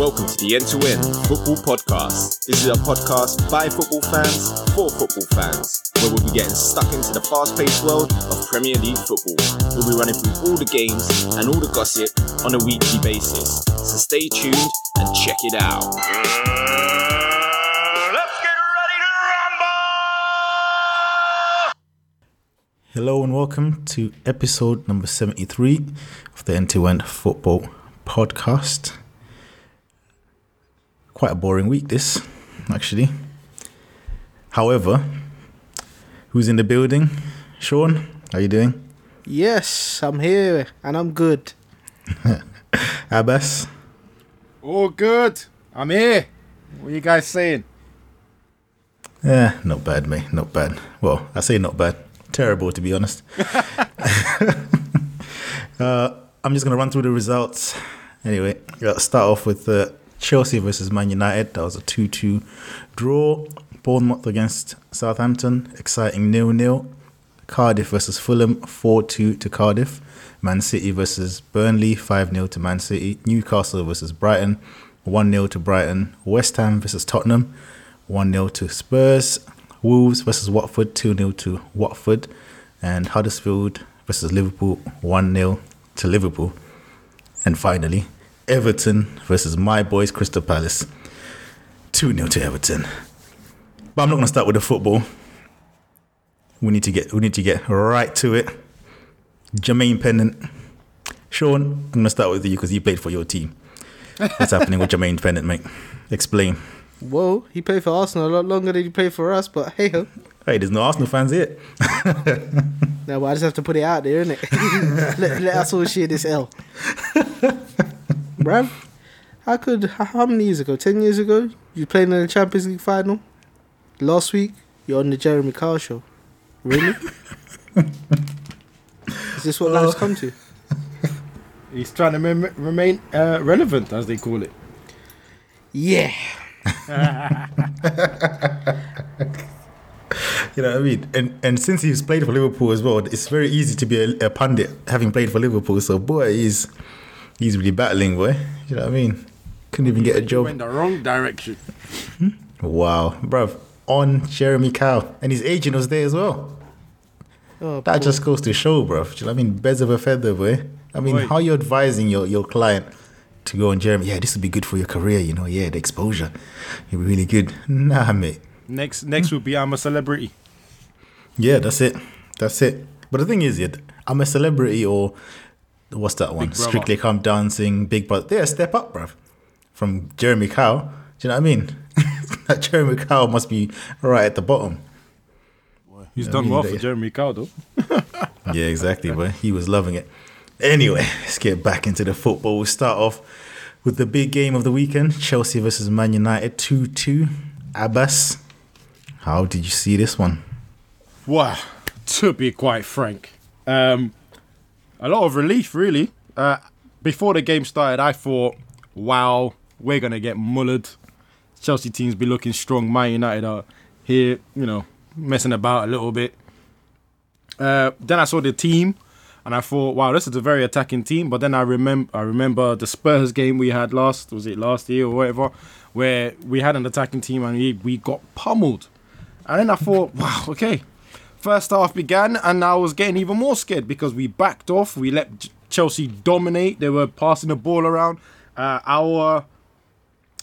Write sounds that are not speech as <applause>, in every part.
welcome to the End to End Football Podcast. This is a podcast by football fans for football fans, where we'll be getting stuck into the fast paced world of Premier League football. We'll be running through all the games and all the gossip on a weekly basis. So stay tuned and check it out. Uh, let's get ready to rumble! Hello and welcome to episode number 73 of the End to End Football Podcast. Quite a boring week, this, actually. However, who's in the building? Shawn, how are you doing? Yes, I'm here and I'm good. <laughs> Abass? All good. I'm here. What are you guys saying? Yeah, not bad, mate. Not bad. Well, I say not bad. Terrible, to be honest. <laughs> <laughs> uh, I'm just going to run through the results. Anyway, let's start off with uh, Chelsea versus Man United. That was a 2 2 draw. Bournemouth against Southampton. Exciting 0 0. Cardiff versus Fulham 4 2 to Cardiff. Man City versus Burnley 5 0 to Man City. Newcastle versus Brighton 1 0 to Brighton. West Ham versus Tottenham 1 0 to Spurs. Wolves versus Watford 2 0 to Watford. And Huddersfield versus Liverpool 1 0 to Liverpool. And finally, Everton versus my boys Crystal Palace 2 0 to Everton. But I'm not going to start with the football. We need to get we need to get right to it. Jermaine Pennant. Shawn, I'm going to start with you because you played for your team. What's happening with Jermaine Pennant, mate? Explain. Whoa, he played for Arsenal a lot longer than he played for us, but hey ho. Hey, there's no Arsenal fans here. <laughs> No, but I just have to put it out there, innit? <laughs> let, let us all share this L. <laughs> Bruv, how could, how, many years ago? 10 years ago? You played in the Champions League final? Last week, you're on the Jeremy Kyle show. Really? <laughs> Is this what life's come to? <laughs> He's trying to mem- remain uh, relevant, as they call it. Yeah. <laughs> You know what I mean? And and since he's played for Liverpool as well, it's very easy to be a, a pundit having played for Liverpool. So boy, he's he's really battling, boy. You know what I mean? Couldn't even get a job. Went job. the wrong direction. Hmm? Wow, bruv. On Jeremy Cow. And his agent was there as well. Oh, That poor- just goes to show, bruv. Do you know what I mean? Birds of a feather, boy. I mean, Boy. how you advising your, your client to go on Jeremy? Yeah, this would be good for your career, you know. Yeah, the exposure. You'd be really good. Nah, mate. Next, next would be I'm a celebrity. Yeah, that's it. That's it. But the thing is, yeah, I'm a celebrity or what's that one? Strictly Come Dancing, Big Brother. They're a step up, bruv. From Jeremy Cow. Do you know what I mean? <laughs> that Jeremy Cow must be right at the bottom. He's Yeah, done me well for. Jeremy Cow, though. <laughs> Yeah, exactly, boy. He was loving it. Anyway, <laughs> let's get back into the football. We'll start off with the big game of the weekend Chelsea versus Man United 2 2. Abass, how did you see this one? Wow. To be quite frank, um, a lot of relief, really. Uh, before the game started, I thought, wow, we're going to get mullered. Chelsea teams be looking strong. Man United are here, you know, messing about a little bit. Uh, then I saw the team, and I thought, wow, this is a very attacking team. But then I remember, I remember the Spurs game we had last, was it last year or whatever, where we had an attacking team and we, we got pummeled. And then I thought, wow, okay. First half began, and I was getting even more scared because we backed off. We let Chelsea dominate. They were passing the ball around. Uh, our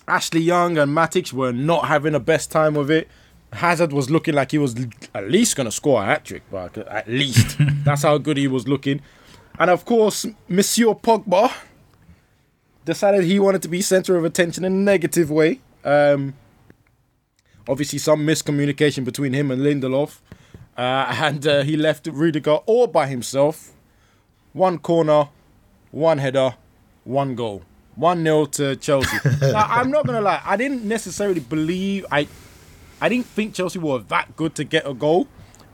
Ashley Young and Matic were not having the best time with it. Hazard was looking like he was at least going to score a hat trick, but at least. <laughs> That's how good he was looking. And of course, Monsieur Pogba decided he wanted to be center of attention in a negative way. Um, obviously, some miscommunication between him and Lindelof. Uh, and uh, he left Rudiger all by himself. One corner, one header, one goal. 1 0 to Chelsea. <laughs> now, I'm not going to lie, I didn't necessarily believe, I, I didn't think Chelsea were that good to get a goal.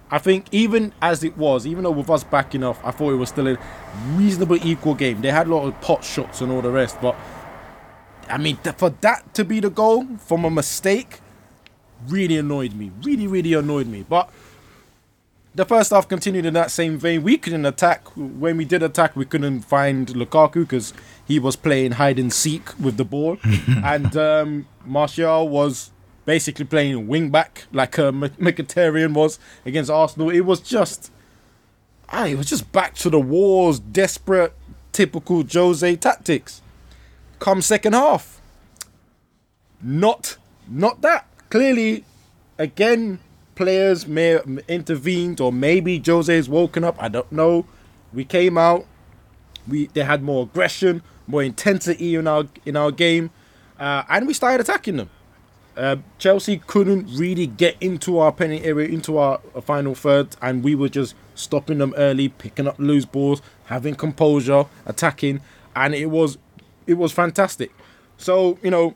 I think even as it was, even though with us backing off, I thought it was still a reasonable equal game. They had a lot of pot shots and all the rest, but I mean, for that to be the goal from a mistake, really annoyed me. Really, really annoyed me. But the first half continued in that same vein. We couldn't attack. When we did attack, we couldn't find Lukaku because he was playing hide and seek with the ball, <laughs> and um, Martial was basically playing wing back like uh, Mkhitaryan was against Arsenal. It was just, ah, it was just back to the wars, desperate, typical Jose tactics. Come second half, not not that clearly. Again, players may intervened, or maybe Jose's woken up. I don't know. We came out. We they had more aggression, more intensity in our in our game, uh, and we started attacking them. Uh, Chelsea couldn't really get into our penalty area, into our final third, and we were just stopping them early, picking up loose balls, having composure, attacking, and it was it was fantastic. So you know,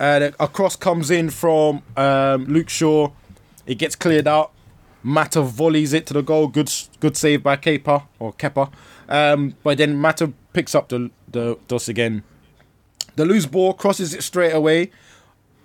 uh, a cross comes in from um, Luke Shaw, it gets cleared out. Mata volleys it to the goal. Good good save by Kepa or Kepa. Um, but then Mata picks up the the dust again. The loose ball crosses it straight away.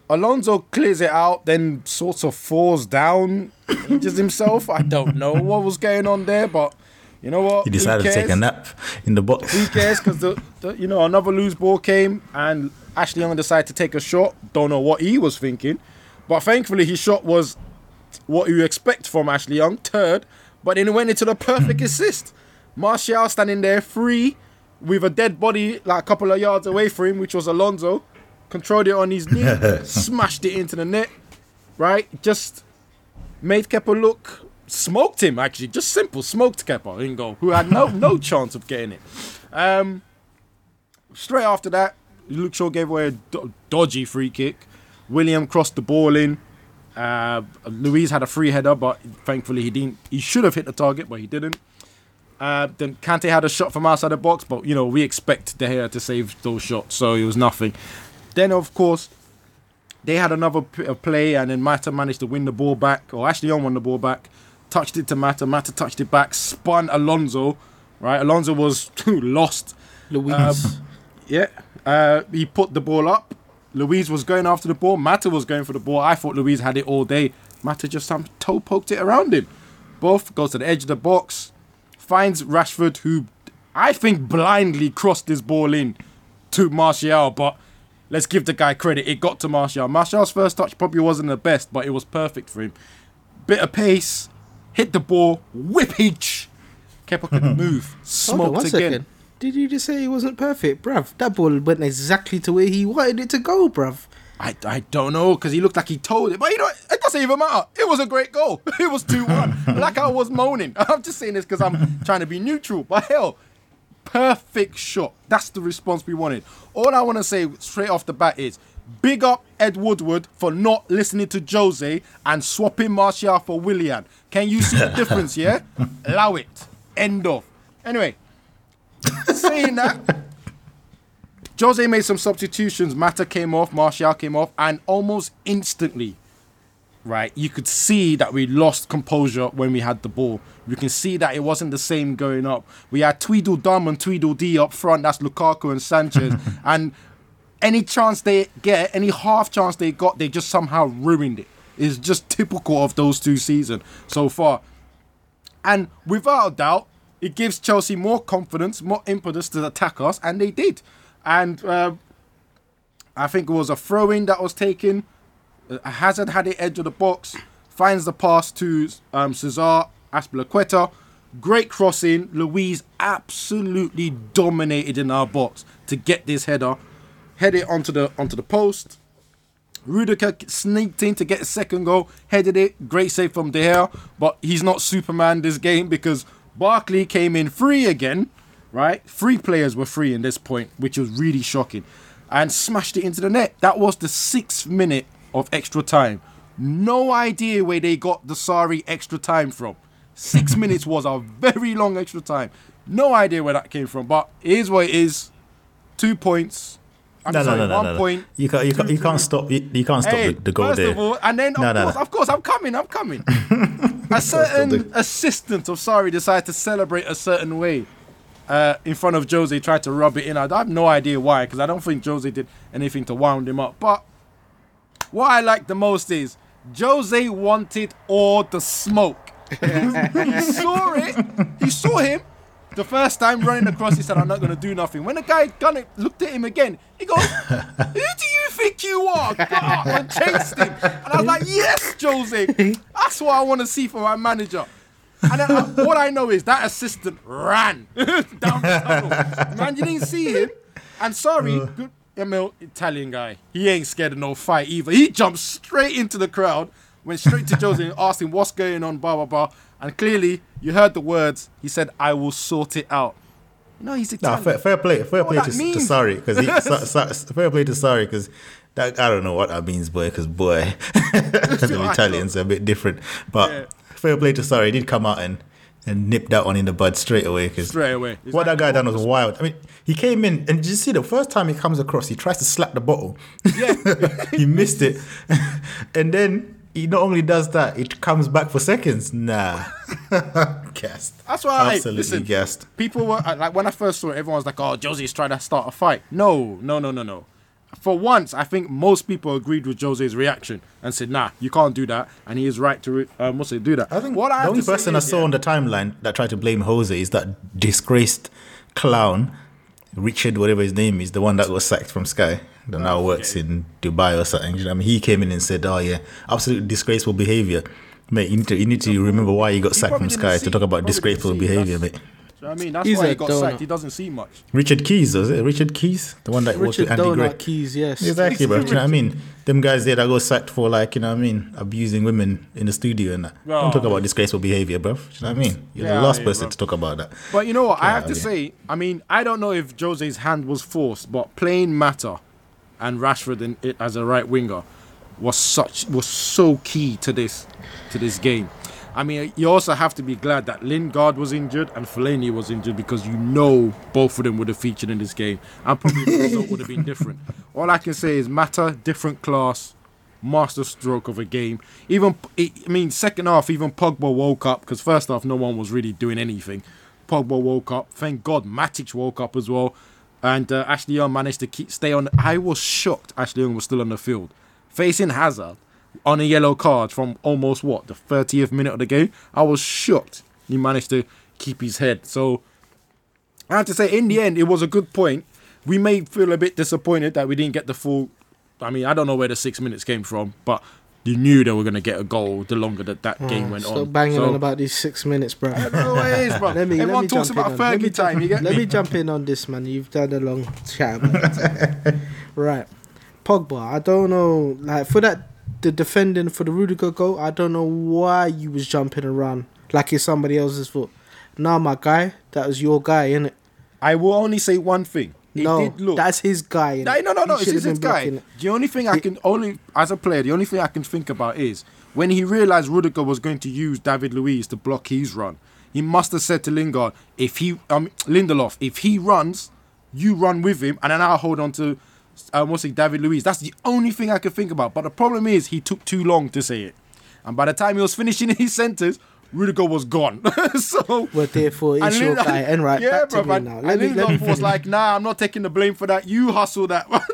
Alonso clears it out, then sort of falls down, <coughs> injures himself. I don't know what was going on there, but you know what? He decided to take a nap in the box. Who cares? Because the, the you know another loose ball came and Ashley Young decided to take a shot. Don't know what he was thinking, but thankfully his shot was what you expect from Ashley Young, third. But then it went into the perfect <clears throat> assist. Martial standing there free with a dead body like a couple of yards away from him, which was Alonso. Controlled it on his knee, <laughs> smashed it into the net. Right, just made Kepa look smoked him actually just simple smoked Kepa in goal who had no <laughs> no chance of getting it um straight after that Luke Shaw gave away a do- dodgy free kick Willian crossed the ball in uh Luiz had a free header but thankfully he didn't he should have hit the target but he didn't uh, then Kante had a shot from outside the box, but you know we expect De Gea to save those shots, so it was nothing. Then of course they had another play, and then Mata managed to win the ball back, or Ashley Young won the ball back, touched it to Mata, Mata touched it back, spun Alonso, right? Alonso was <laughs> lost. Luiz. Um, Yeah, uh, he put the ball up. Luiz was going after the ball. Mata was going for the ball. I thought Luiz had it all day. Mata just some toe poked it around him. Both goes to the edge of the box, finds Rashford, who I think blindly crossed his ball in to Martial, but let's give the guy credit. It got to Martial. Martial's first touch probably wasn't the best, but it was perfect for him. Bit of pace, hit the ball, whippage. Kepa couldn't <laughs> move. On Smoked one again. second. Did you just say it wasn't perfect, bruv? That ball went exactly to where he wanted it to go, bruv. I, I don't know because he looked like he told it, but you know it doesn't even matter. It was a great goal. <laughs> It was two one. <laughs> like I was moaning. <laughs> I'm just saying this because I'm trying to be neutral. But hell, perfect shot. That's the response we wanted. All I want to say straight off the bat is big up Ed Woodward for not listening to Jose and swapping Martial for Willian. Can you see the difference? Yeah, allow it. End of. Anyway, <laughs> saying that. Jose made some substitutions. Mata came off, Martial came off, and almost instantly, right, you could see that we lost composure when we had the ball. You can see that it wasn't the same going up. We had Tweedledum and Tweedledee up front. That's Lukaku and Sanchez. <laughs> and any chance they get, any half chance they got, they just somehow ruined it. It's just typical of those two seasons so far. And without a doubt, it gives Chelsea more confidence, more impetus to attack us, and they did. And uh, I think it was a throw in that was taken. Uh, Hazard had the edge of the box, finds the pass to um, Cesar Azpilicueta. Great crossing. Luiz absolutely dominated in our box to get this header. Head it onto the onto the post. Rudiger sneaked in to get a second goal, headed it. Great save from De Gea, but he's not Superman this game because Barkley came in free again, right? Three players were free in this point, which was really shocking, and smashed it into the net. That was the sixth minute of extra time. No idea where they got the sorry extra time from. Six <laughs> minutes was a very long extra time. No idea where that came from, but here's what it is. Two points. I'm No, no, sorry, no, no, one no, no. point. You can't, you can't, you can't stop. You, you can't stop Hey, the, the goal first there. of all, and then of no, course, no. of course, I'm coming, I'm coming. <laughs> a certain assistant of Sarri decided to celebrate a certain way uh, in front of Jose, tried to rub it in. I have no idea why, because I don't think Jose did anything to wound him up. But what I like the most is Jose wanted all the smoke. <laughs> he saw it. He saw him. The first time running across, he said, "I'm not going to do nothing." When the guy done it, looked at him again. He goes, <laughs> "Who do you think you are?" Got up and chased him. And I was like, "Yes, Jose. That's what I want to see from my manager." And then, uh, all I know is that assistant ran <laughs> down the tunnel. Man, you didn't see him. And Sarri, good Emil Italian guy. He ain't scared of no fight either. He jumped straight into the crowd, went straight to Jose and asked him what's going on, blah blah blah. And clearly, you heard the words. He said, "I will sort it out." No, he's Italian. fair, fair play, <laughs> fair play to, to Sarri because he so, so, fair play to Sarri because that I don't know what that means, boy. Because boy, <laughs> the Italians are a bit different. But Yeah. fair play to Sarri, he did come out and and nip that one in the bud straight away. Because Straight away. It's what that guy done was wild. I mean, he came in and did you see the first time he comes across, he tries to slap the bottle. Yeah. <laughs> he missed it, and then he not only does that, it comes back for seconds. Nah, <laughs> gassed. That's why I absolutely listen. gassed. People were uh, like when I first saw it, everyone was like, "Oh, Jose's trying to start a fight." No, no, no, no, no. For once, I think most people agreed with Jose's reaction and said, "Nah, you can't do that," and he is right to re- um, what's it do that. I think what I the only person I saw yeah, on the timeline that tried to blame Jose is that disgraced clown, Richard, whatever his name is, the one that was sacked from Sky, that now works in Dubai or something. You know I mean, he came in and said, "Oh yeah, absolutely disgraceful behavior." Mate, you need to you need to remember why you got He sacked from Sky see- to talk about disgraceful see. behavior, That's- mate. You know what I mean? That's He's why he got donut. sacked. He doesn't see much. Richard Keys, was it? Richard Keys, the one that was Richard with Andy Gray. Donut Keys, yes. Exactly, bro. Do you know what I mean? Them guys there that got sacked for like, you know what I mean, abusing women in the studio and that. Oh. Don't talk about disgraceful behavior, bro. Do you know what I mean? You're Yeah, the last yeah, person bro. to talk about that. But you know what? I have to Yeah, say, I mean, I don't know if Jose's hand was forced, but plain Mata and Rashford in it as a right winger was such was so key to this to this game. I mean, you also have to be glad that Lingard was injured and Fellaini was injured because you know both of them would have featured in this game and probably the result would have been different. <laughs> All I can say is Mata, different class, master stroke of a game. Even I mean, second half, even Pogba woke up because first half, no one was really doing anything. Pogba woke up. Thank God, Matic woke up as well, and uh, Ashley Young managed to keep stay on. I was shocked. Ashley Young was still on the field, facing Hazard on a yellow card from almost what the 30th minute of the game. I was shocked. He managed to keep his head. So I have to say, in the end, it was a good point. We may feel a bit disappointed that we didn't get the full. I mean, I don't know where the six minutes came from, but you knew they were going to get a goal the longer that that game ah, went Stop on. banging So- on about these six minutes, bro. I don't know what it is, bro. <laughs> Let me, Everyone let me talks jump about in on- let me time. You get Let me? me jump in on this, man. You've done a long chat. <laughs> right, Pogba. I don't know, like for that the defending for the Rudiger goal. I don't know why you was jumping around like it's somebody else's fault. Nah, my guy, that was your guy, innit? I will only say one thing. It no, did look. that's his guy. No, no, no, no. It's his guy. blocking. The only thing I can only, as a player, the only thing I can think about is when he realized Rudiger was going to use David Luiz to block his run. He must have said to Lingard, if he, um, Lindelof, if he runs, you run with him, and then I'll hold on to, um, what's it, David Luiz. That's the only thing I can think about. But the problem is, he took too long to say it, and by the time he was <laughs> finishing his sentence, Rudiger was gone. <laughs> so Well, therefore, it's and your guy. And right, yeah, back bro, now. and me, let me was like, "Nah, I'm not taking the blame for that. You hustle that one." <laughs>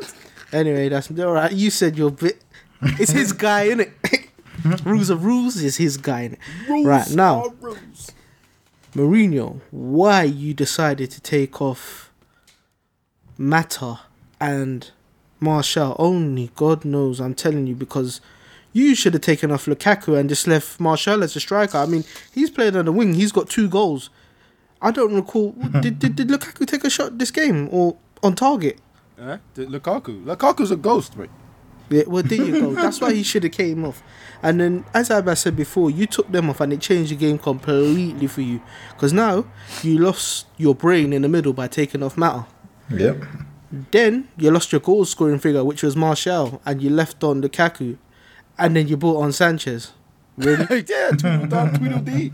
Anyway, that's all right. You said your bit. It's his guy, innit? <laughs> rules of rules is his guy, innit? right now, rules. Mourinho, why you decided to take off Mata and Martial? Only God knows. I'm telling you because you should have taken off Lukaku and just left Martial as a striker. I mean, he's played on the wing. He's got two goals. I don't recall. <laughs> did, did did Lukaku take a shot this game or on target? Eh? The Lukaku. Lukaku's a ghost, mate. Yeah, well, there you go. That's why he should have came off. And then, as I said before, you took them off, and it changed the game completely for you. Because now you lost your brain in the middle by taking off Mata. Yep. Then you lost your goal scoring figure, which was Martial, and you left on Lukaku, and then you brought on Sanchez. Really? <laughs> yeah, Tweedle dum, Tweedle dee.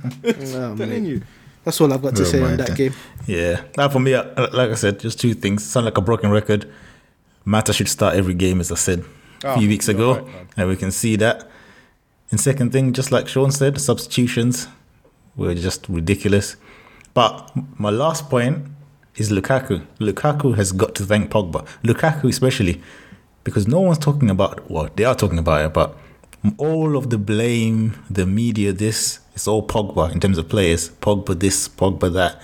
Oh, Telling you. That's all I've got to Real say on that game. Yeah. Now for me, uh, like I said, just two things. Sound like a broken record. Mata should start every game, as I said a Oh, few weeks ago, right, and we can see that. And second thing, just like Shawn said, substitutions were just ridiculous. But my last point is Lukaku. Lukaku has got to thank Pogba. Lukaku especially, because no one's talking about. Well, they are talking about it, but all of the blame, the media, this, it's all Pogba in terms of players. Pogba this, Pogba that.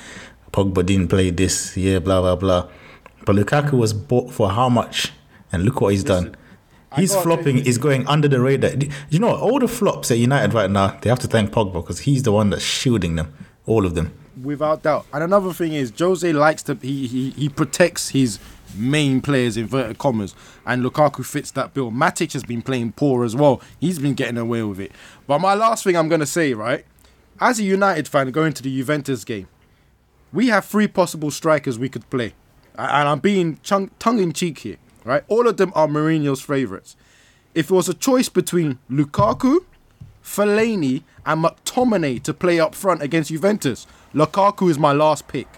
Pogba didn't play this year, blah, blah, blah. But Lukaku was bought for how much? And look what he's done. He's flopping, he's going under the radar. You know, all the flops at United right now, they have to thank Pogba because he's the one that's shielding them, all of them. without doubt. And another thing is, Jose likes to he he, he protects his main players inverted commas, and Lukaku fits that bill. Matic has been playing poor as well. He's been getting away with it. But my last thing I'm gonna say, right, as a United fan going to the Juventus game, we have three possible strikers we could play, and I'm being chung- tongue in cheek here, right? All of them are Mourinho's favourites. If it was a choice between Lukaku, Fellaini, and McTominay to play up front against Juventus, Lukaku is my last pick.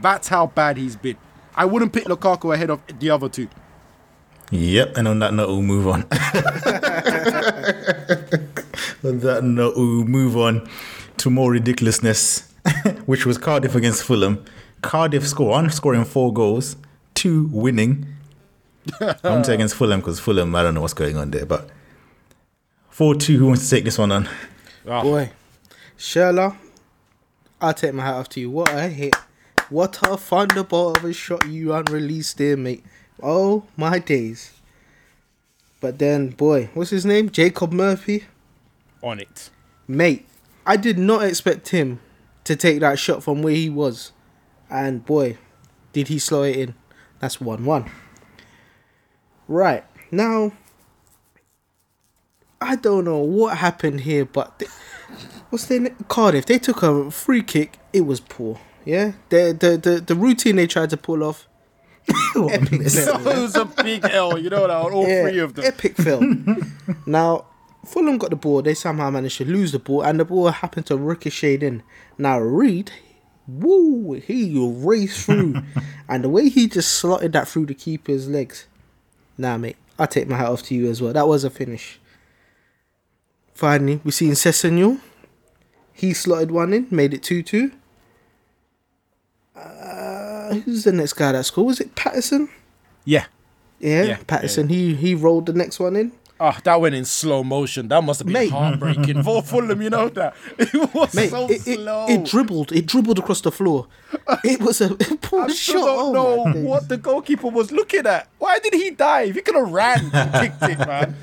That's how bad he's been. I wouldn't pick Lukaku ahead of the other two. Yep, and on that note, we'll move on. <laughs> on that note, we'll move on to more ridiculousness, <laughs> which was Cardiff against Fulham. Cardiff score one scoring four goals, two winning. I won't say against Fulham because Fulham, I don't know what's going on there, but 4 2. Who wants to take this one on? Oh. Boy, Schürrle, I'll take my hat off to you. What a hit. What a thunderbolt of a shot you unreleased there, mate. Oh, my days. But then, boy, what's his name? Jacob Murphy? On it. Mate, I did not expect him to take that shot from where he was. And boy, did he slow it in. That's 1 1. Right, now, I don't know what happened here, but they, what's their name? Cardiff? They took a free kick. It was poor. Yeah, the the the, the routine they tried to pull off. <laughs> epic So it was a big L, you know that on all yeah, three of them. Epic fail. <laughs> now, Fulham got the ball. They somehow managed to lose the ball, and the ball happened to ricochet in. Now, Reid, woo, he raced through, <laughs> and the way he just slotted that through the keeper's legs. Nah, mate, I'll take my hat off to you as well. That was a finish. Finally, we seen Sessegnon. He slotted one in, made it 2 2. Who's the next guy that scored? Was it Paterson? Yeah. Yeah, Yeah, Paterson. He he rolled the next one in. Ah, that went in slow motion. That must have been Mate. heartbreaking for <laughs> Fulham. You know that <laughs> it was Mate, so it, it, slow. it dribbled. It dribbled across the floor. It was a <laughs> poor I shot. still don't oh know what the goalkeeper was looking at. Why did he dive? He could have ran and kicked it, man.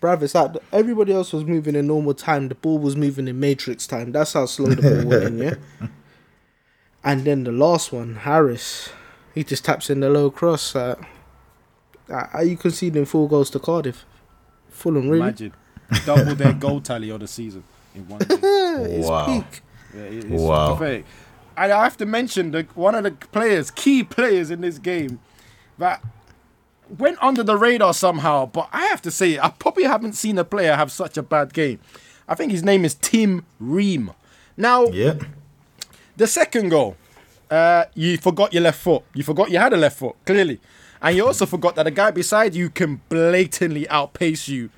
Bruv, it's like everybody else was moving in normal time. The ball was moving in matrix time. That's how slow the ball went in, yeah. And then the last one, Harris, he just taps in the low cross. Uh, uh, are you conceding four goals to Cardiff? Fulham, really? Imagine double their goal tally of the season in one <laughs> game. It's Wow. peak. Yeah, it's Wow. pathetic. And I have to mention the one of the players, key players in this game, that went under the radar somehow. But I have to say, I probably haven't seen a player have such a bad game. I think his name is Tim Ream. Now, Yep. The second goal, uh, you forgot your left foot. You forgot you had a left foot, clearly. And you also forgot that the guy beside you can blatantly outpace you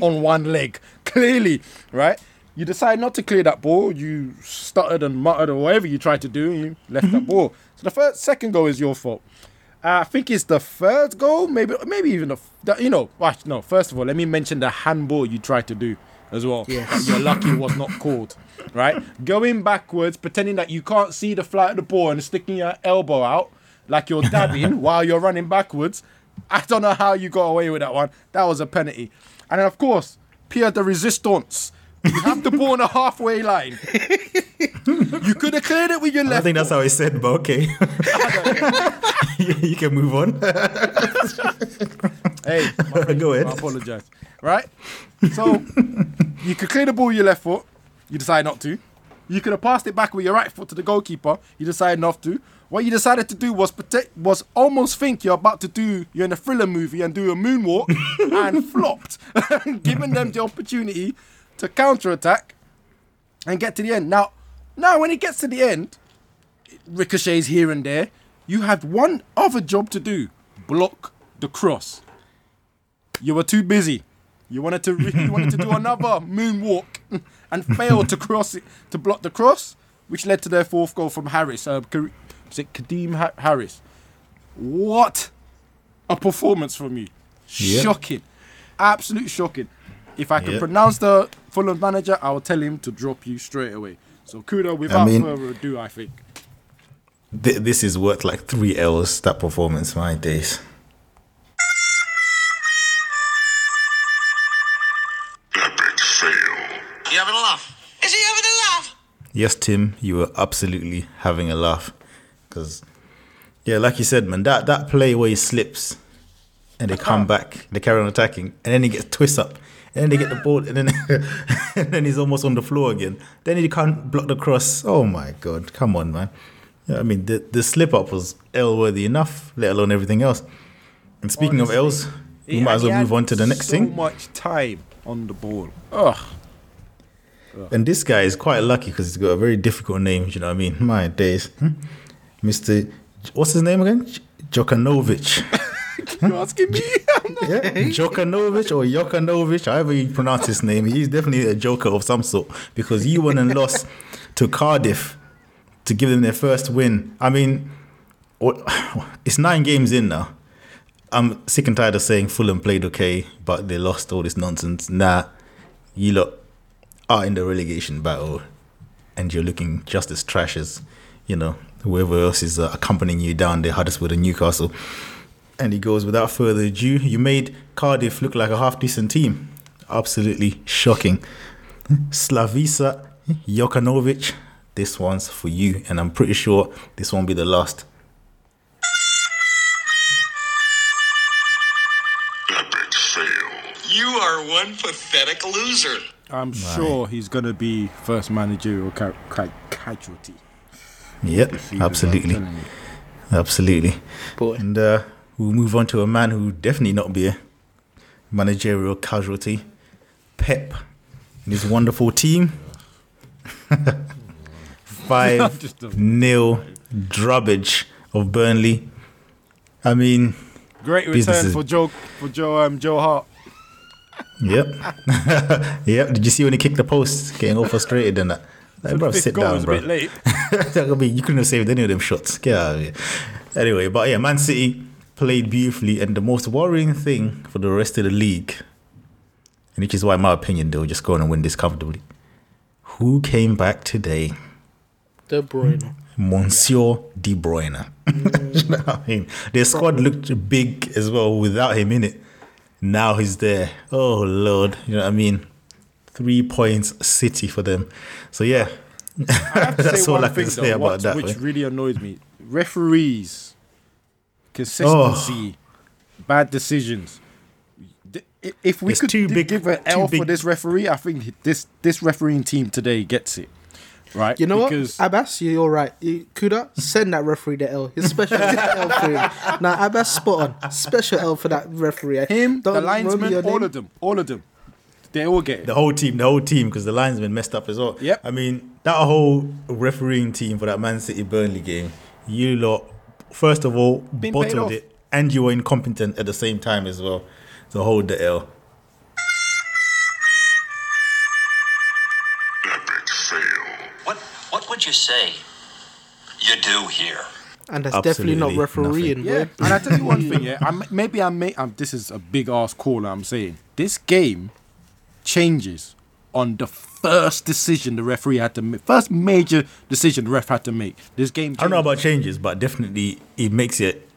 on <laughs> one leg. Clearly, right? You decide not to clear that ball. You stuttered and muttered or whatever you tried to do. And you left that ball. So the first, second goal is your fault. Uh, I think it's the third goal, maybe, maybe even the, the you know. No. First of all, let me mention the handball you tried to do as well. Yes. You're lucky it was not called, right? Going backwards, pretending that you can't see the flight of the ball and sticking your elbow out like you're dabbing <laughs> while you're running backwards. I don't know how you got away with that one. That was a penalty. And then, of course, Pierre de Resistance. You have the ball on the halfway line. <laughs> <laughs> you could have cleared it with your left. I left. think that's how he said, but okay. <laughs> you can move on. Hey, <laughs> my Go ahead. I apologize. Right? So you could clear the ball with your left foot. You decide not to. You could have passed it back with your right foot to the goalkeeper. You decided not to. What you decided to do was protect, was almost think you're about to do you're in a thriller movie and do a moonwalk and flopped, giving them the opportunity to counter attack and get to the end. Now, now when it gets to the end, ricochets here and there. You had one other job to do: block the cross. You were too busy. You wanted to re- you wanted to do <laughs> another moonwalk <laughs> and failed to cross it to block the cross, which led to their fourth goal from Harris. Uh, is it Kadeem ha- Harris? What a performance from you! Yep. Shocking, absolute shocking. if I can Yeah. pronounce the Fulham manager, I will tell him to drop you straight away. So Kuda, without mean- further ado, I think. Th- this is worth like three L's. That performance, my days. Epic fail. You having a laugh? Is he having a laugh? Yes, Tim, you were absolutely having a laugh. Because, yeah, like you said, man, that, that play where he slips and they come back, they carry on attacking, and then he gets twist up, and then they get the ball, and then <laughs> and then he's almost on the floor again. Then he can't block the cross. Oh my God, come on, man. Yeah, I mean, the, the slip up was L worthy enough, let alone everything else. And speaking of L's, we might as well move on to the next so thing. much time on the ball. Ugh. And this guy is quite lucky because he's got a very difficult name. You know what I mean? My days, Hmm? Mister. What's his name again? J- Jokanovic. <laughs> You're asking me? <laughs> yeah, Jokanovic or Jokanovic, however you pronounce his name. He's definitely a joker of some sort because he won and lost to Cardiff to give them their first win. I mean, <sighs> it's nine games in now. I'm sick and tired of saying Fulham played okay, but they lost all this nonsense. Nah, you lot are in the relegation battle, and you're looking just as trash as you know whoever else is uh, accompanying you down there, Huddersfield and Newcastle. And he goes, without further ado, you made Cardiff look like a half decent team. Absolutely shocking. Slavisa Jokanovic, this one's for you, and I'm pretty sure this won't be the last. Epic fail. You are one pathetic loser. I'm sure he's going to be first managerial ca- ca- casualty. Yep, this season, I'm absolutely. Absolutely. Boy. And uh, we'll move on to a man who definitely not be a managerial casualty. Pep and his wonderful team. <laughs> Five nil drubbage of Burnley. I mean, Great return for Joe for Joe um Joe Hart. yep. <laughs> yep. Did you see when he kicked the post? Getting all frustrated and that. Like, bro, sit down, was a bro. bit late. <laughs> I mean, you couldn't have saved any of them shots. Get out of here. Anyway, but yeah, Man City played beautifully, and the most worrying thing for the rest of the league, and which is why, in my opinion, they'll just go on and win this comfortably. Who came back today? De Bruyne. Monsieur De Bruyne. <laughs> you know what I mean? Their squad looked big as well without him in it. Now he's there. Oh Lord, you know what I mean? Three points, City for them. So yeah, I have to <laughs> That's say all I can thing, say though, about what- that, which way. really annoys me: referees, consistency, bad decisions. If we It's could too d- big- give an too L for big. this referee, I think this this refereeing team today gets it. Right? You know because what? Abass, you're right. Kuda, send that referee the L. His special <laughs> L for him. Now, Abass, spot on. Special L for that referee. him, the Don't remember linesman, all name. of them, all of them, they all get it. the whole team, the whole team, because the linesman messed up as well. Yep. I mean, that whole refereeing team for that Man City Burnley game, you lot, first of all, Been bottled it, and you were incompetent at the same time as well. So hold the L. Epic fail. What what would you say you do here? And that's definitely not refereeing, Yeah, and I tell you one <laughs> thing, yeah. I'm, maybe I may. Um, this is a big ass call. I'm saying this game changes on the first decision the referee had to make. First major decision the ref had to make. This game. I don't know about changes, but definitely it makes it.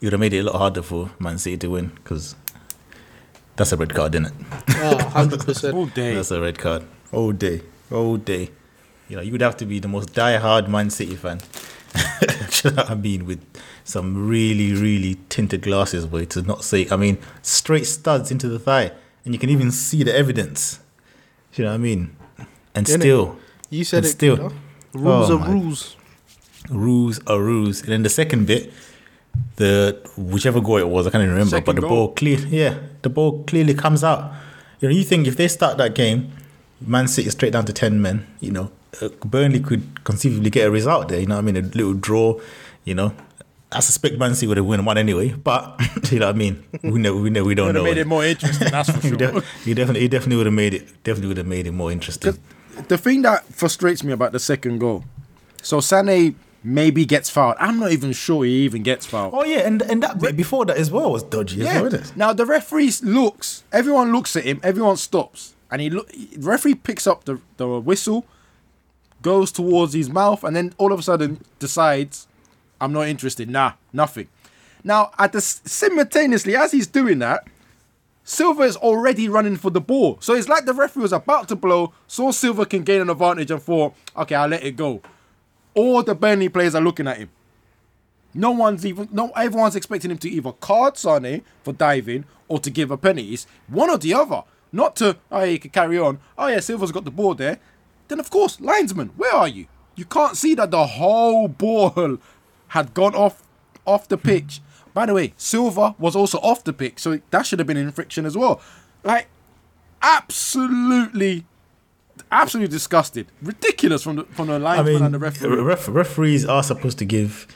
It would have made it a lot harder for Man City to win because that's a red card, isn't it? Oh, 100%. all day. That's a red card. All day. All day. You know, you would have to be the most die-hard Man City fan. <laughs> you know what I mean? With some really, really tinted glasses, boy, to not say, I mean, straight studs into the thigh. And you can even see the evidence. You know what I mean? And Innit? still, You said And it, still. Kuda. Rules Oh are rules. rules are rules. And then the second bit, the whichever goal it was, I can't even remember, Second but the goal. ball clear, yeah, the ball clearly comes out. You know, you think if they start that game, Man City straight down to ten men, you know, uh, Burnley could conceivably get a result there. You know, what I mean, a little draw. You know, I suspect Man City would have won one anyway, but <laughs> you know what I mean. We know, we know, we don't Would have know. made it more interesting. That's for <laughs> he, sure. de- he definitely, he definitely would have made it. Definitely would have made it more interesting. the thing that frustrates me about the second goal, so Sané maybe gets fouled. I'm not even sure he even gets fouled. Oh yeah, and and that bit before that as well was dodgy as well. Isn't it? Now the referee looks. Everyone looks at him. Everyone stops, and he look. The referee picks up the the whistle, goes towards his mouth, and then all of a sudden decides, "I'm not interested." Nah, nothing. Now at the simultaneously as he's doing that, Silva is already running for the ball. So it's like the referee was about to blow, saw Silva can gain an advantage, and thought, "Okay, I'll let it go." All the Burnley players are looking at him. No one's even no everyone's expecting him to either card Sane for diving or to give a penny. It's one or the other. Not to oh yeah, you can carry on. Oh yeah, Silva's got the ball there. Then of course, linesman, where are you? You can't see that the whole ball had gone off off the pitch. By the way, Silva was also off the pitch, so that should have been an infraction as well. Like absolutely absolutely disgusted. Ridiculous from the from the I linesman mean, and the referee. ref- referees are supposed to give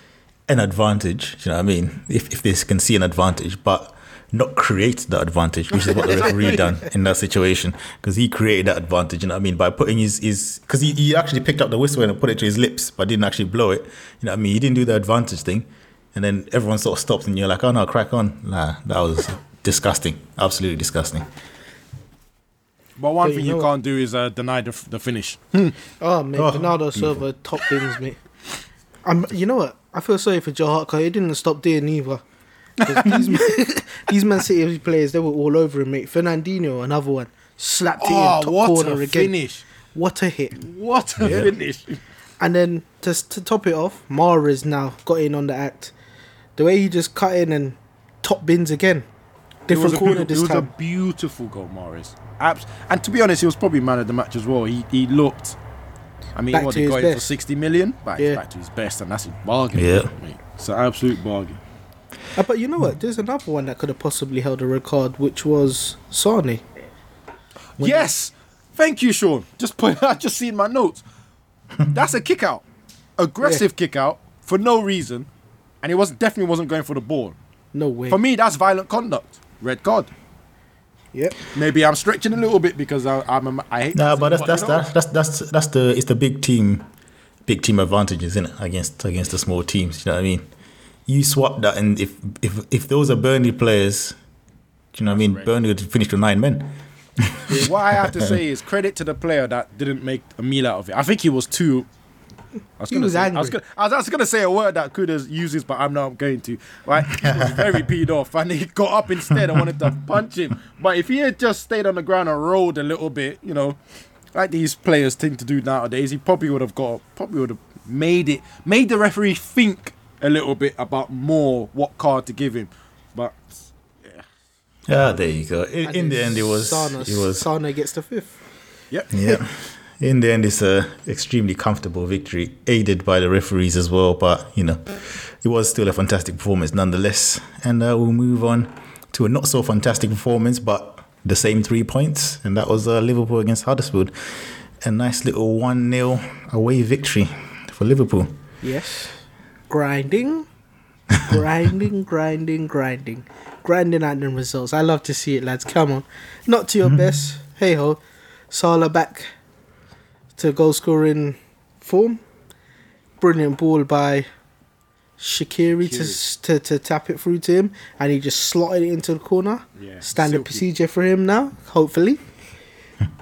an advantage. You know what I mean? If if they can see an advantage, but not create that advantage, which is what the <laughs> referee done in that situation, because he created that advantage. You know what I mean? By putting his his because he, he actually picked up the whistle and put it to his lips, but didn't actually blow it. You know what I mean? He didn't do the advantage thing, and then everyone sort of stopped, and you're like, oh no, crack on. Nah, that was disgusting. Absolutely disgusting. But one But thing you you can't do is uh, deny the, f- the finish. Oh mate, Oh, Bernardo Silva top bins, mate. I'm. You know what? I feel sorry for Joe Hart 'cause he didn't stop there neither. 'Cause these, men, <laughs> these Man City players, they were all over him, mate. Fernandinho, another one, slapped it in Oh, top what corner a again. finish! What a hit! What a finish! And then to to top it off, Mahrez now got in on the act. The way he just cut in and top bins again, It was, different a, corner this it was a beautiful goal, Mahrez. Abs- and to be honest, he was probably man of the match as well. He he looked. I mean, Back what to he his got him for best. sixty million, but Yeah. back to his best, and that's a bargain. Yeah. mate. it's an absolute bargain. Uh, but you know what? There's another one that could have possibly held a red card, which was Sane. When- yes, thank you, Shawn. Just put. <laughs> I just seen my notes. That's a kick out, aggressive kick out for no reason, and he was definitely wasn't going for the ball. No way. For me, that's violent conduct. Red card. Yep. Maybe I'm stretching a little bit because I, I'm a, I hate. No, but that's that's that's that's that's that's the it's the big team, big team advantages, isn't it? Against against the small teams, you know what I mean? You swap that, and if if if those are Burnley players, do you know what I mean? Burnley would finish with nine men. what I have to say is credit to the player that didn't make a meal out of it. I think he was too. I was He gonna was say, I angry. was gonna, I was, I was gonna say a word that Kudas uses, but I'm not going to. Right, he was very <laughs> peed off, and he got up instead. and wanted to punch him, but if he had just stayed on the ground and rolled a little bit, you know, like these players tend to do nowadays, he probably would have got, probably would have made it, made the referee think a little bit about more what card to give him. But Yeah, there you go. In, in the end, it was Sane, it was Sane gets the fifth. yep, yeah. <laughs> In the end, it's a extremely comfortable victory, aided by the referees as well. But you know, it was still a fantastic performance nonetheless. And uh, we'll move on to a not so fantastic performance, but the same three points, and that was uh, Liverpool against Huddersfield. A nice little one 0 away victory for Liverpool. Yes. <laughs> Grinding, grinding, grinding, grinding, grinding out the results. I love to see it, lads. Come on, not to your mm-hmm. best. Hey ho, Salah back to goal scoring form. Brilliant ball by Shaqiri to, to to tap it through to him, and he just slotted it into the corner. Yeah, Standard silky. procedure for him now. Hopefully,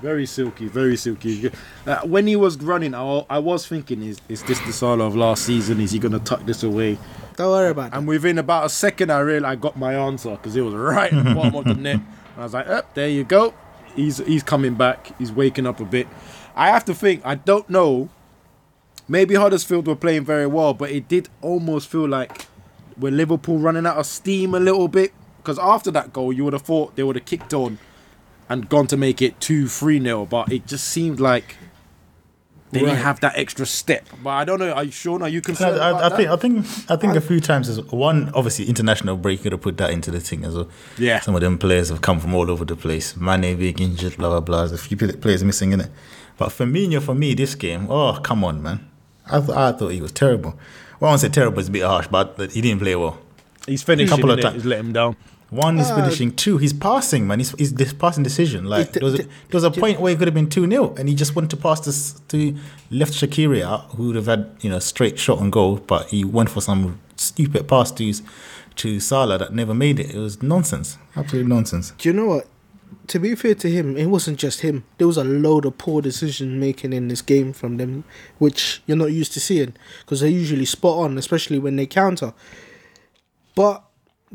Very silky, very silky. Uh, when he was running, I, I was thinking, is, is this the Salah of last season? Is he going to tuck this away? don't worry about it. And within about a second, I realized I got my answer because it was right at the bottom of the net. And I was like, oh, there you go. He's, he's coming back. He's waking up a bit. I have to think, I don't know. Maybe Huddersfield were playing very well, but it did almost feel like were Liverpool running out of steam a little bit. Because after that goal, you would have thought they would have kicked on and gone to make it 2 3 0. But it just seemed like they Right. didn't have that extra step. But I don't know. Are you sure? Are you I, concerned? I, I that? think I think I think a few times as one obviously international break You could have put that into the thing as well. Yeah. some of them players have come from all over the place. Mane being injured, blah blah blah. There's a few players missing in it. But Firmino for me this game, oh come on man, I th- I thought he was terrible. Well, I won't say terrible; it's a bit harsh, but he didn't play well. He's finished. A couple of times. He's let him down. One is Ah. finishing. Two, he's passing, man. He's, he's this passing decision. Like there was, a, there was a point where it could have been two 0 and he just wanted to pass this to left Shaqiri out, who would have had you know straight shot and goal, but he went for some stupid pass to to Salah that never made it. It was nonsense, absolute nonsense. Do you know what? To be fair to him, it wasn't just him. There was a load of poor decision making in this game from them, which you're not used to seeing because they're usually spot on, especially when they counter. But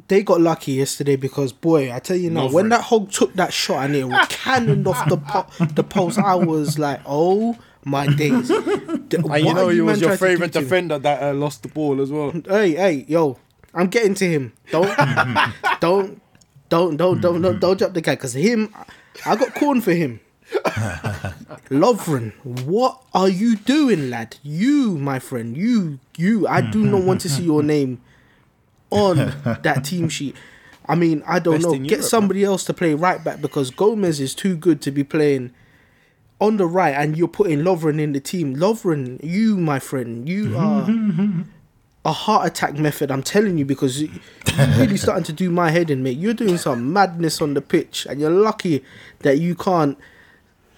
they got lucky yesterday because, boy, I tell you now, when that Hogg took that shot and it <laughs> cannoned off the po- the post, I was like, oh my days. The- And you know are he was your trying to do favourite defender that uh, lost the ball as well. Hey, hey, yo, I'm getting to him. Don't, <laughs> don't, don't, don't, don't, don't, don't drop the guy because him, I got corn for him. <laughs> Lovren, what are you doing, lad? You, my friend, you, you. I do not want to see your name on <laughs> that team sheet. I mean, I don't Best know. Get Europe, somebody else to play right back because Gomez is too good to be playing on the right, and you're putting Lovren in the team. Lovren, you, my friend, you <laughs> are a heart attack method. I'm telling you because you- you're really starting to do my head in, mate. You're doing some madness on the pitch, and you're lucky that you can't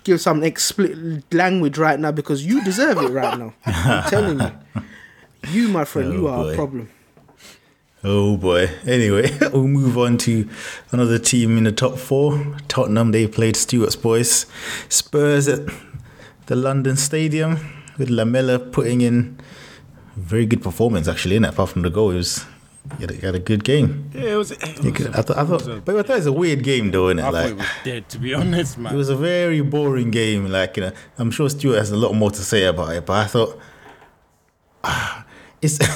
give some explicit language right now because you deserve it right now. I'm <laughs> telling you, you, my friend, you Oh, are boy. a problem. Oh boy. Anyway, <laughs> we'll move on to another team in the top four. Tottenham, they played Stuart's boys. Spurs at the London Stadium with Lamela putting in a very good performance actually, in apart from the goal. It was he had a, he had a good game. Yeah, it was. It was could- a- I, thought, I thought, a- but I thought it was a weird game though, innit? I thought Like it was dead, to be honest, man. it was a very boring game. Like you know, I'm sure Stuart has a lot more to say about it, but I thought ah, it's. <laughs>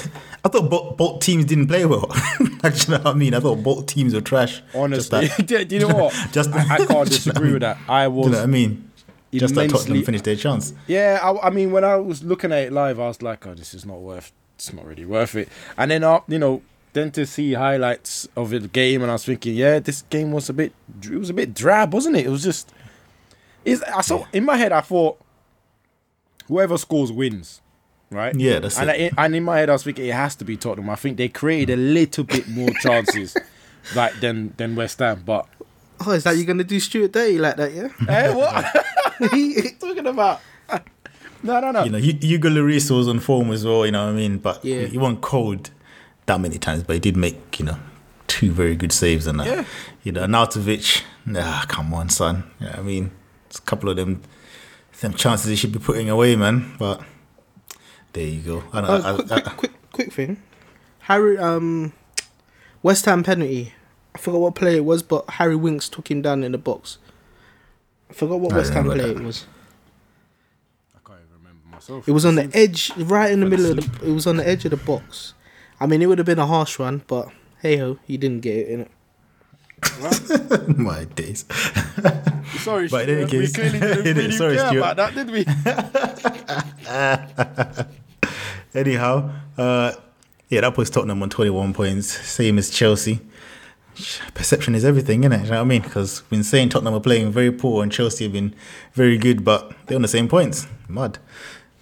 I thought both, both teams didn't play well. <laughs> Like, you know what I mean? I thought both teams were trash. Honestly, that- <laughs> do do you know what? <laughs> just- I, I can't disagree with that. I do was. you know what I mean? Just that Tottenham finished their chance. Yeah, I, I mean, when I was looking at it live, I was like, "Oh, this is not worth. It's not really worth it." And then, uh, you know, then to see highlights of the game, and I was thinking, "Yeah, this game was a bit. It was a bit drab, wasn't it? It was just. Is I saw in my head, I thought, whoever scores wins, right? Yeah, that's and it. I, and in my head, I was thinking it has to be Tottenham. I think they created a little bit more <laughs> chances, like than than West Ham, but. Oh, is that you gonna do Stuart Day like that? Yeah. Hey, <laughs> eh, what? <laughs> what are you talking about? No, no, no. You know, Hu- Hugo Lloris was on form as well. You know what I mean? But Yeah. he wasn't cold that many times, but he did make you know two very good saves and that. Yeah. You know, Arnautovic, nah, come on, son. You know I mean? It's a couple of them, them chances he should be putting away, man. But there you go. I, don't- Oh, I, quick, I, quick, quick, quick thing. Harry, um, West Ham penalty. I forgot what play it was, but Harry Winks took him down in the box. I forgot what I West Ham remember play that. it was. I can't even remember myself. It was on the edge, right in the middle of the. It was on the edge of the box. I mean, it would have been a harsh one, but hey ho, he didn't get it in it. <laughs> my days. <laughs> Sorry, But in any case- we clearly didn't <laughs> in really sorry, care Stuart. about that, did we? <laughs> Anyhow, uh, yeah, that puts Tottenham on 21 points, same as Chelsea. Perception is everything, innit? You know what I mean? Because we've been saying Tottenham are playing very poor and Chelsea have been very good, but they're on the same points. Mud.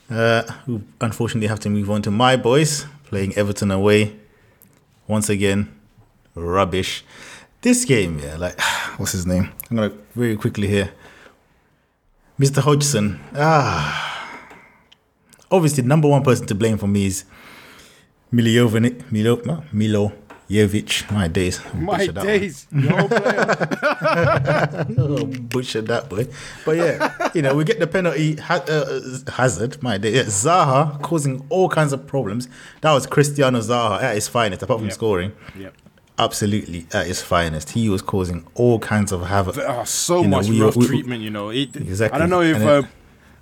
Uh, who unfortunately have to move on to my boys, playing Everton away. Once again, rubbish. This game, yeah, like, <sighs> what's his name? I'm going to very quickly here. Mr. Hodgson. Ah. Obviously, the number one person to blame for me is Milojevic. Milo, no, Milojevic. My days. My Butchered that one. days. <laughs> Oh, butchered that boy. But yeah, you know, we get the penalty. Ha- uh, Hazard, my day. Yeah, Zaha causing all kinds of problems. That was Cristiano Zaha at his finest, apart from Yep. scoring. Yep. Absolutely at his finest. He was causing all kinds of havoc. Oh, so You know, much we- rough we- treatment, you know. It, Exactly. I don't know if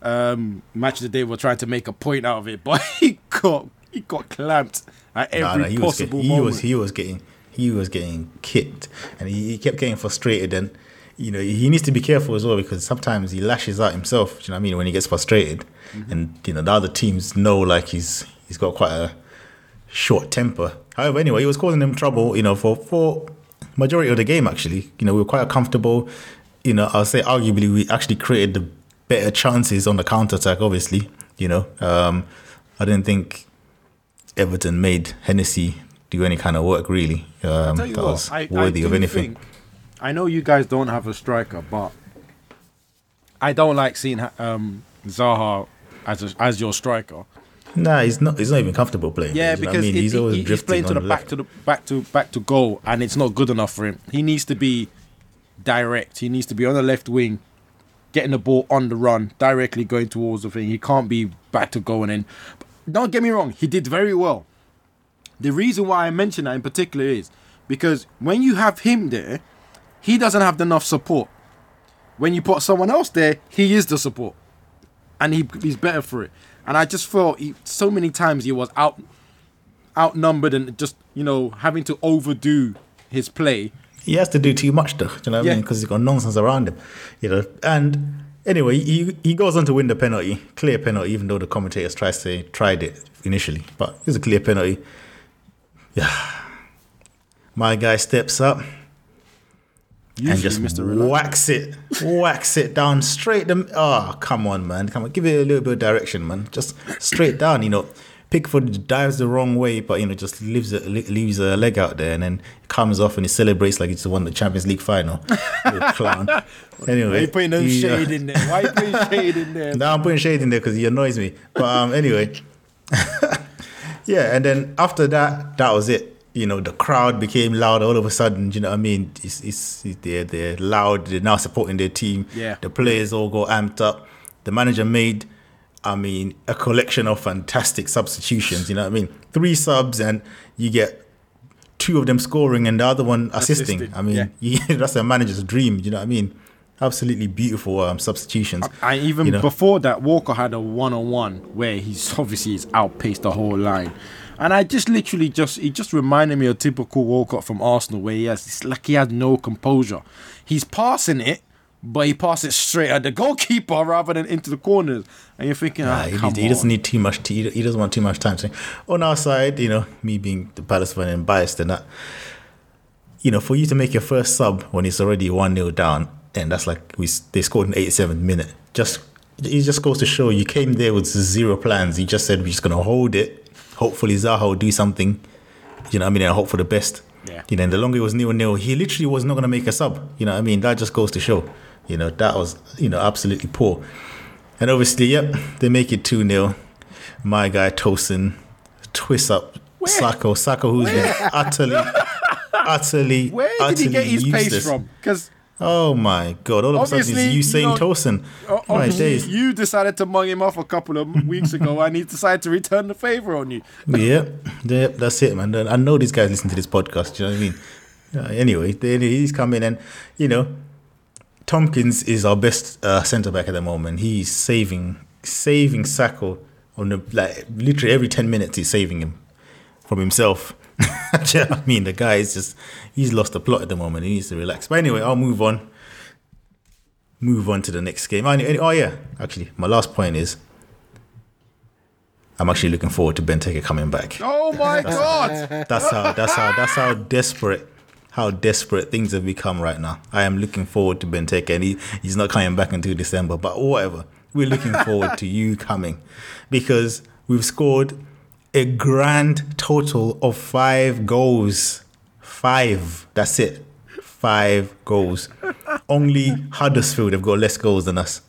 um, Match of the Day we were trying to make a point out of it, <laughs> but he got he got clamped at every nah, he was possible getting, he moment. was he was getting he was getting kicked, and he, he kept getting frustrated. And you know he needs to be careful as well because sometimes he lashes out himself. Do you know what I mean? When he gets frustrated, Mm-hmm. and you know the other teams know like he's he's got quite a short temper. However, anyway, he was causing them trouble. You know for for majority of the game actually. You know we were quite comfortable. You know I'll say arguably we actually created the better chances on the counter attack. Obviously, you know um, I didn't think Everton made Hennessy do any kind of work really. Um, that what, was I, worthy I of anything. think- I know you guys don't have a striker, but I don't like seeing um, Zaha as a, as your striker. Nah, he's not. He's not even comfortable playing. Yeah, because I mean, it- he's always he's drifting playing to the the back left. to the back to back to goal, and it's not good enough for him. He needs to be direct. He needs to be on the left wing, getting the ball on the run, directly going towards the thing. He can't be back to going in. then. Don't get me wrong, he did very well. The reason why I mention that in particular is because when you have him there, he doesn't have enough support. When you put someone else there, he is the support, and he, he's better for it. And I just felt he, so many times he was out outnumbered and just you know having to overdo his play. He has to do too much though. Do you know what I mean? Because he's got nonsense around him, you know. And anyway, he he goes on to win the penalty, clear penalty, even though the commentators try to say tried it initially, but it was a clear penalty. Yeah, my guy steps up and just Mr. Whacks it, whacks it down straight. Them, oh ah, come on, man, come on, give it a little bit of direction, man. Just straight down, you know. Pickford dives the wrong way, but you know just leaves a, leaves a leg out there, and then comes off and he celebrates like he's won the Champions League final. <laughs> Clown. Anyway, Why are you putting no he, uh, shade in there? Why are you putting <laughs> shade in there? no, I'm putting shade in there because he annoys me. But um, anyway, <laughs> yeah. And then after that, that was it. You know, the crowd became loud all of a sudden. You know what I mean? It's, it's, they're, they're loud. They're now supporting their team. Yeah. The players all go amped up. The manager made, I mean, a collection of fantastic substitutions. You know what I mean? Three subs, and you get two of them scoring and the other one assisting. I mean, <laughs> that's a manager's dream. You know what I mean? Absolutely beautiful um, substitutions. And even You know. before that, Walker had a one-on-one where he's obviously he's outpaced the whole line, and I just literally just he just reminded me of typical Walcott from Arsenal, where he has it's like he has no composure. He's passing it, but he passes it straight at the goalkeeper rather than into the corners, and you're thinking, Nah, ah, he, come needs- he doesn't need too much. T- he doesn't want too much time. So on our side, you know, me being the Palace fan and biased and that, you know, for you to make your first sub when it's already one 0 down, and that's like we they scored in the 87th minute. Just it just goes to show you came there with zero plans. You just said we're just gonna hold it. Hopefully Zaha will do something. You know, what I mean, I hope for the best. Yeah. You know, and the longer it was nil nil, he literally was not gonna make a sub. You know, what I mean, that just goes to show. You know, that was you know absolutely poor. And obviously, yep, they make it 2 0. My guy Tosun twists up Sakho. Sakho, who's been utterly, utterly, Where did utterly he get his useless. pace from? Because Oh my god! All of a sudden, Obviously, it's you Usain know- Tosun. My obviously days. you decided to mug him off a couple of weeks ago, and he decided to return the favor on you. <laughs> yep, yep, that's it, man. I know these guys listen to this podcast. Do You know what I mean? Yeah, anyway, he's coming, and you know, Tomkins is our best uh, centre back at the moment. He's saving, saving Sakho on the like literally every ten minutes. He's saving him from himself. <laughs> You know I mean? The guy is just he's lost the plot at the moment. He needs to relax. But anyway, I'll move on. Move on to the next game. Oh, any- any- oh yeah, actually, my last point is I'm actually looking forward to Benteke coming back. Oh my <laughs> god! That's how that's how that's how desperate how desperate things have become right now. I am looking forward to Benteke and he, he's not coming back until December, but whatever. We're looking <laughs> forward to you coming because we've scored a grand total of five goals. Five. That's it. Five goals. Only Huddersfield have got less goals than us.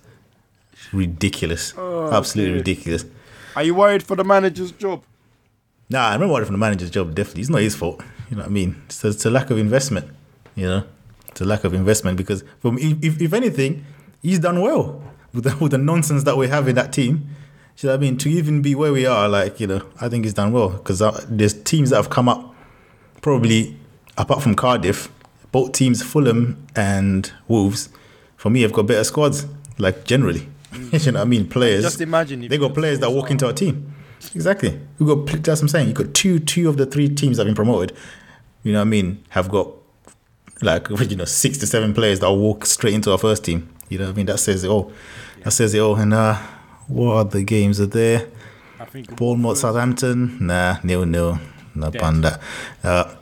Ridiculous. Oh, Absolutely ridiculous. Are you worried for the manager's job? Nah, I'm not worried for the manager's job. Definitely, it's not his fault. You know what I mean? It's a, it's a lack of investment. You know, it's a lack of investment because, from if, if, anything, he's done well with the, with the nonsense that we have in that team. You know what I mean? To even be where we are, like you know, I think he's done well because uh, there's teams that have come up, probably apart from Cardiff, both teams, Fulham and Wolves, for me, have got better squads. Like generally, <laughs> you know what I mean? Players. Just imagine if they got players that walk into our team. Exactly. We got that's what I'm saying. You got two two of the three teams that have been promoted. You know what I mean? Have got like <laughs> you know six to seven players that walk straight into our first team. You know what I mean? That says it all. That says it all. And uh, what other games are there? I think Bournemouth, Southampton. Nah, nil nil. Not on that. Uh,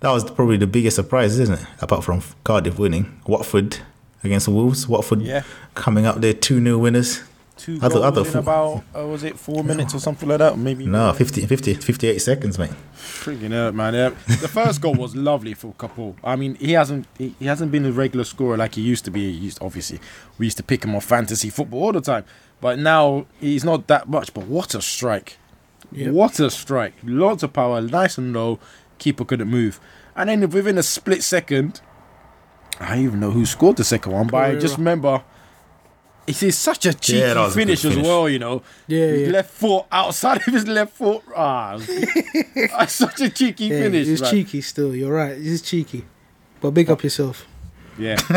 that was probably the biggest surprise, isn't it? Apart from Cardiff winning, Watford against the Wolves. Watford Yeah. coming up there, two 0 winners. Two I thought- I goals thought in four- about uh, was it four minutes or something like that? Maybe No, 50, 50, 58 seconds, mate. Freaking hell, man! Yeah. The first goal was lovely for Capoue. I mean, he hasn't he, he hasn't been a regular scorer like he used to be. He used obviously we used to pick him on fantasy football all the time, but now he's not that much. But what a strike! Yep. What a strike! Lots of power, nice and low. Keeper couldn't move, and then within a split second, I don't even know who scored the second one, but I just remember. It is such a cheeky that was a finish, as well, you know. Yeah, yeah. Left foot outside of his left foot. Ah, it's <laughs> such a cheeky Yeah, finish. It's man. cheeky still. You're right. It's cheeky. But big up yourself. Yeah. <laughs>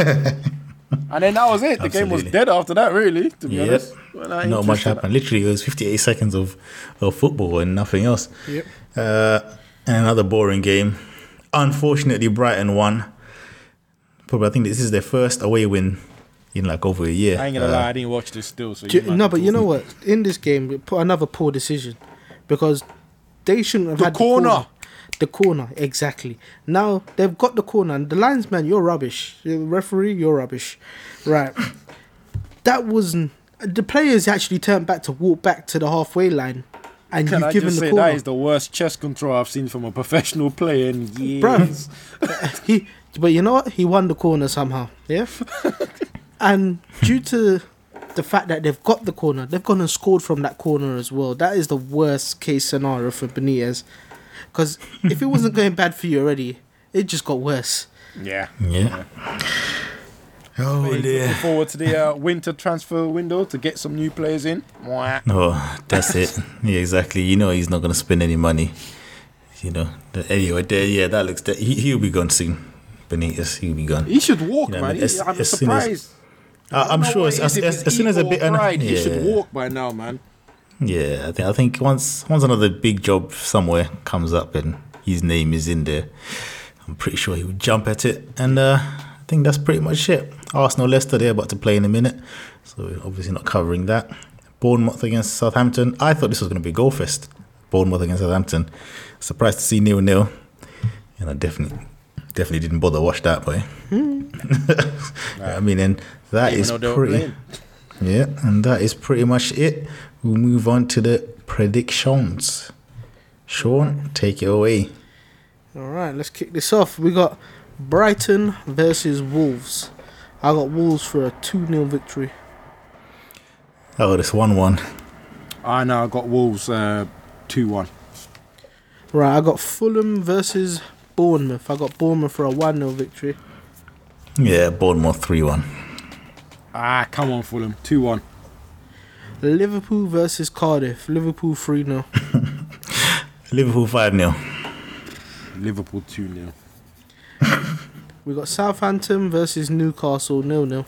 and then that was it. The game was dead after that, really, to be Yep. honest. Well, Not much happened. Literally, it was 58 seconds of, of football and nothing else. Yep. Uh, and another boring game. Unfortunately, Brighton won. Probably, I think this is their first away win in like over a year. I ain't gonna Uh, lie, I didn't watch this still. So you you- no, but you know what? In this game, it put another poor decision because they shouldn't have The had corner. the corner. The corner, exactly. Now they've got the corner, and the linesman, you're rubbish. The referee, you're rubbish. Right. <laughs> that wasn't. The players actually turned back to walk back to the halfway line, and Can you've I given just the say corner. that is the worst chest control I've seen from a professional player in years. Bruv. <laughs> he, but you know what? He won the corner somehow. Yeah. <laughs> and due to the fact that they've got the corner, they've gone and scored from that corner as well. That is the worst case scenario for Benitez. Because if it wasn't going bad for you already, it just got worse. Yeah. Yeah. Oh, Looking dear. forward to the uh, winter transfer window to get some new players in. Mwah. Oh, that's it. Yeah, exactly. You know he's not going to spend any money. You know. Anyway, there, yeah, that looks. That, he, he'll be gone soon. Benitez, he'll be gone. He should walk, Yeah, man. but as- I'm as soon as- surprised. I, I'm I don't know sure as, as, as, as soon as a ego bit. or pride, he yeah. should walk by now, man. Yeah, I think I think once once another big job somewhere comes up and his name is in there, I'm pretty sure he would jump at it. And uh, I think that's pretty much it. Arsenal, Leicester, they're about to play in a minute, so we're obviously not covering that. Bournemouth against Southampton. I thought this was going to be a goal fest. Bournemouth against Southampton. Surprised to see nil nil, and I definitely definitely didn't bother watch that boy. <laughs> I mean, and that Even is though they were pretty. Yeah, and that is pretty much it. We'll move on to the predictions. Shawn, take it away. All right, let's kick this off. We got Brighton versus Wolves. I got Wolves for a 2 0 victory. Oh, this 1 1. I know. I got Wolves uh, two one. Right, I got Fulham versus Bournemouth. I got Bournemouth for a 1 0 victory. Yeah, Bournemouth 3 1. Ah, come on, Fulham two one. Liverpool versus Cardiff. Liverpool 3 0. <laughs> Liverpool 5 0. Liverpool two 0 <laughs> We got Southampton versus Newcastle 0 0.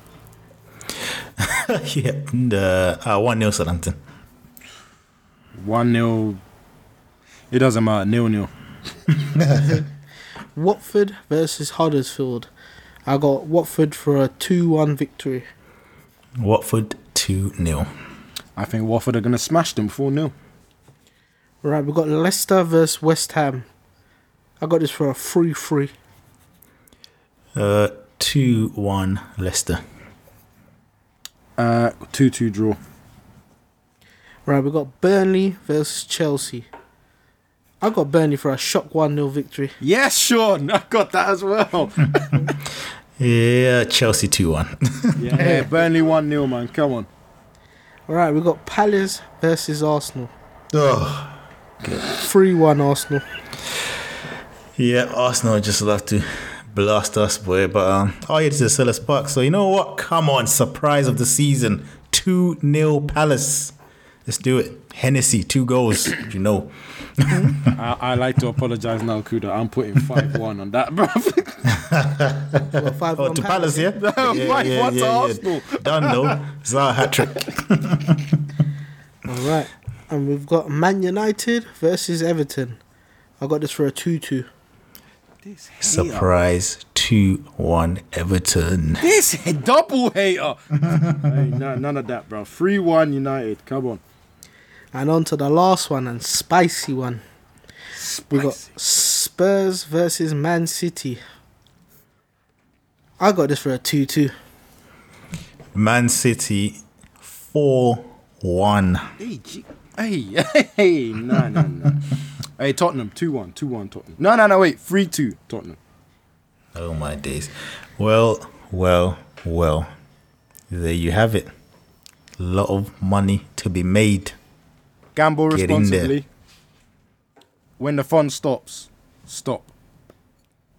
yeah, and, uh, uh, 1 0 Southampton. One 0 It doesn't matter. Nil nil. <laughs> Watford versus Huddersfield. I got Watford for a 2 1 victory. Watford 2 0. I think Watford are gonna smash them four 0 Right, we've got Leicester versus West Ham. I got this for a 3 3. Uh, 2 1 Leicester. Uh, two two draw. Right, we've got Burnley versus Chelsea. I got Burnley for a shock 1 0 victory. Yes, Shawn. <laughs> I got that as well. <laughs> Yeah, Chelsea 2 1. <laughs> yeah, Burnley one 0 man. Come on. Alright, we got Palace versus Arsenal. oh. 3 1 Arsenal. Yeah, Arsenal just love to blast us, boy. But um, oh yeah, this is Selhurst Park. So you know what? Come on, surprise of the season: two 0 Palace. Let's do it. Hennessy, two goals. <clears throat> you know. I, I like to apologize now, Kuda. I'm putting five one on that, bro. <laughs> What, 5 Oh, 1 to Palace, yeah. yeah, <laughs> Five one yeah, to Arsenal. Done though. Zaha hat trick. <laughs> Alright, and we've got Man United versus Everton. I got this for a 2 2. Surprise, two one Everton. This a double hater. hey, no, none of that, bro. Three one United. Come on. And on to the last one and spicy one. We got Spurs versus Man City. I got this for a 2 2. Man City, four one. Hey, G- hey, <laughs> hey, no, no, no. hey, Tottenham, 2 1, 2 1, Tottenham. No, no, no, wait, 3 2, Tottenham. Oh my days. Well, well, well. There you have it. A lot of money to be made. Gamble Get responsibly. When the fun stops, stop.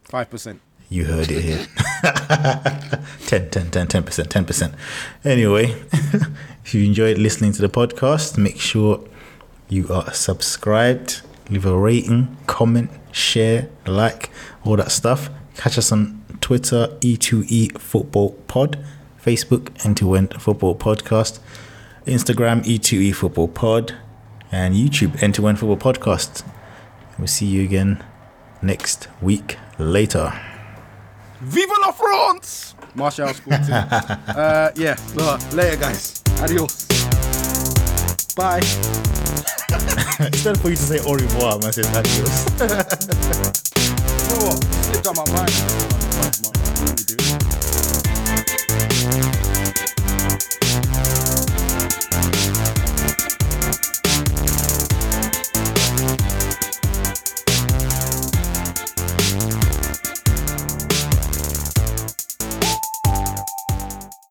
5%. You heard it here. <laughs> 10, 10, 10, 10%, 10%. Anyway, <laughs> if you enjoyed listening to the podcast, make sure you are subscribed, leave a rating, comment, share, like, all that stuff. Catch us on Twitter, E2E Football Pod, Facebook, End to End Football Podcast, Instagram, E2E Football Pod, and YouTube, End to End Football Podcast. We'll see you again next week later. Viva la France! Martial Sporting. <laughs> uh, yeah, well, later, guys. Adios. Bye. Instead for you to say au revoir, man says adios. <laughs> You know what? Slipped on my mind.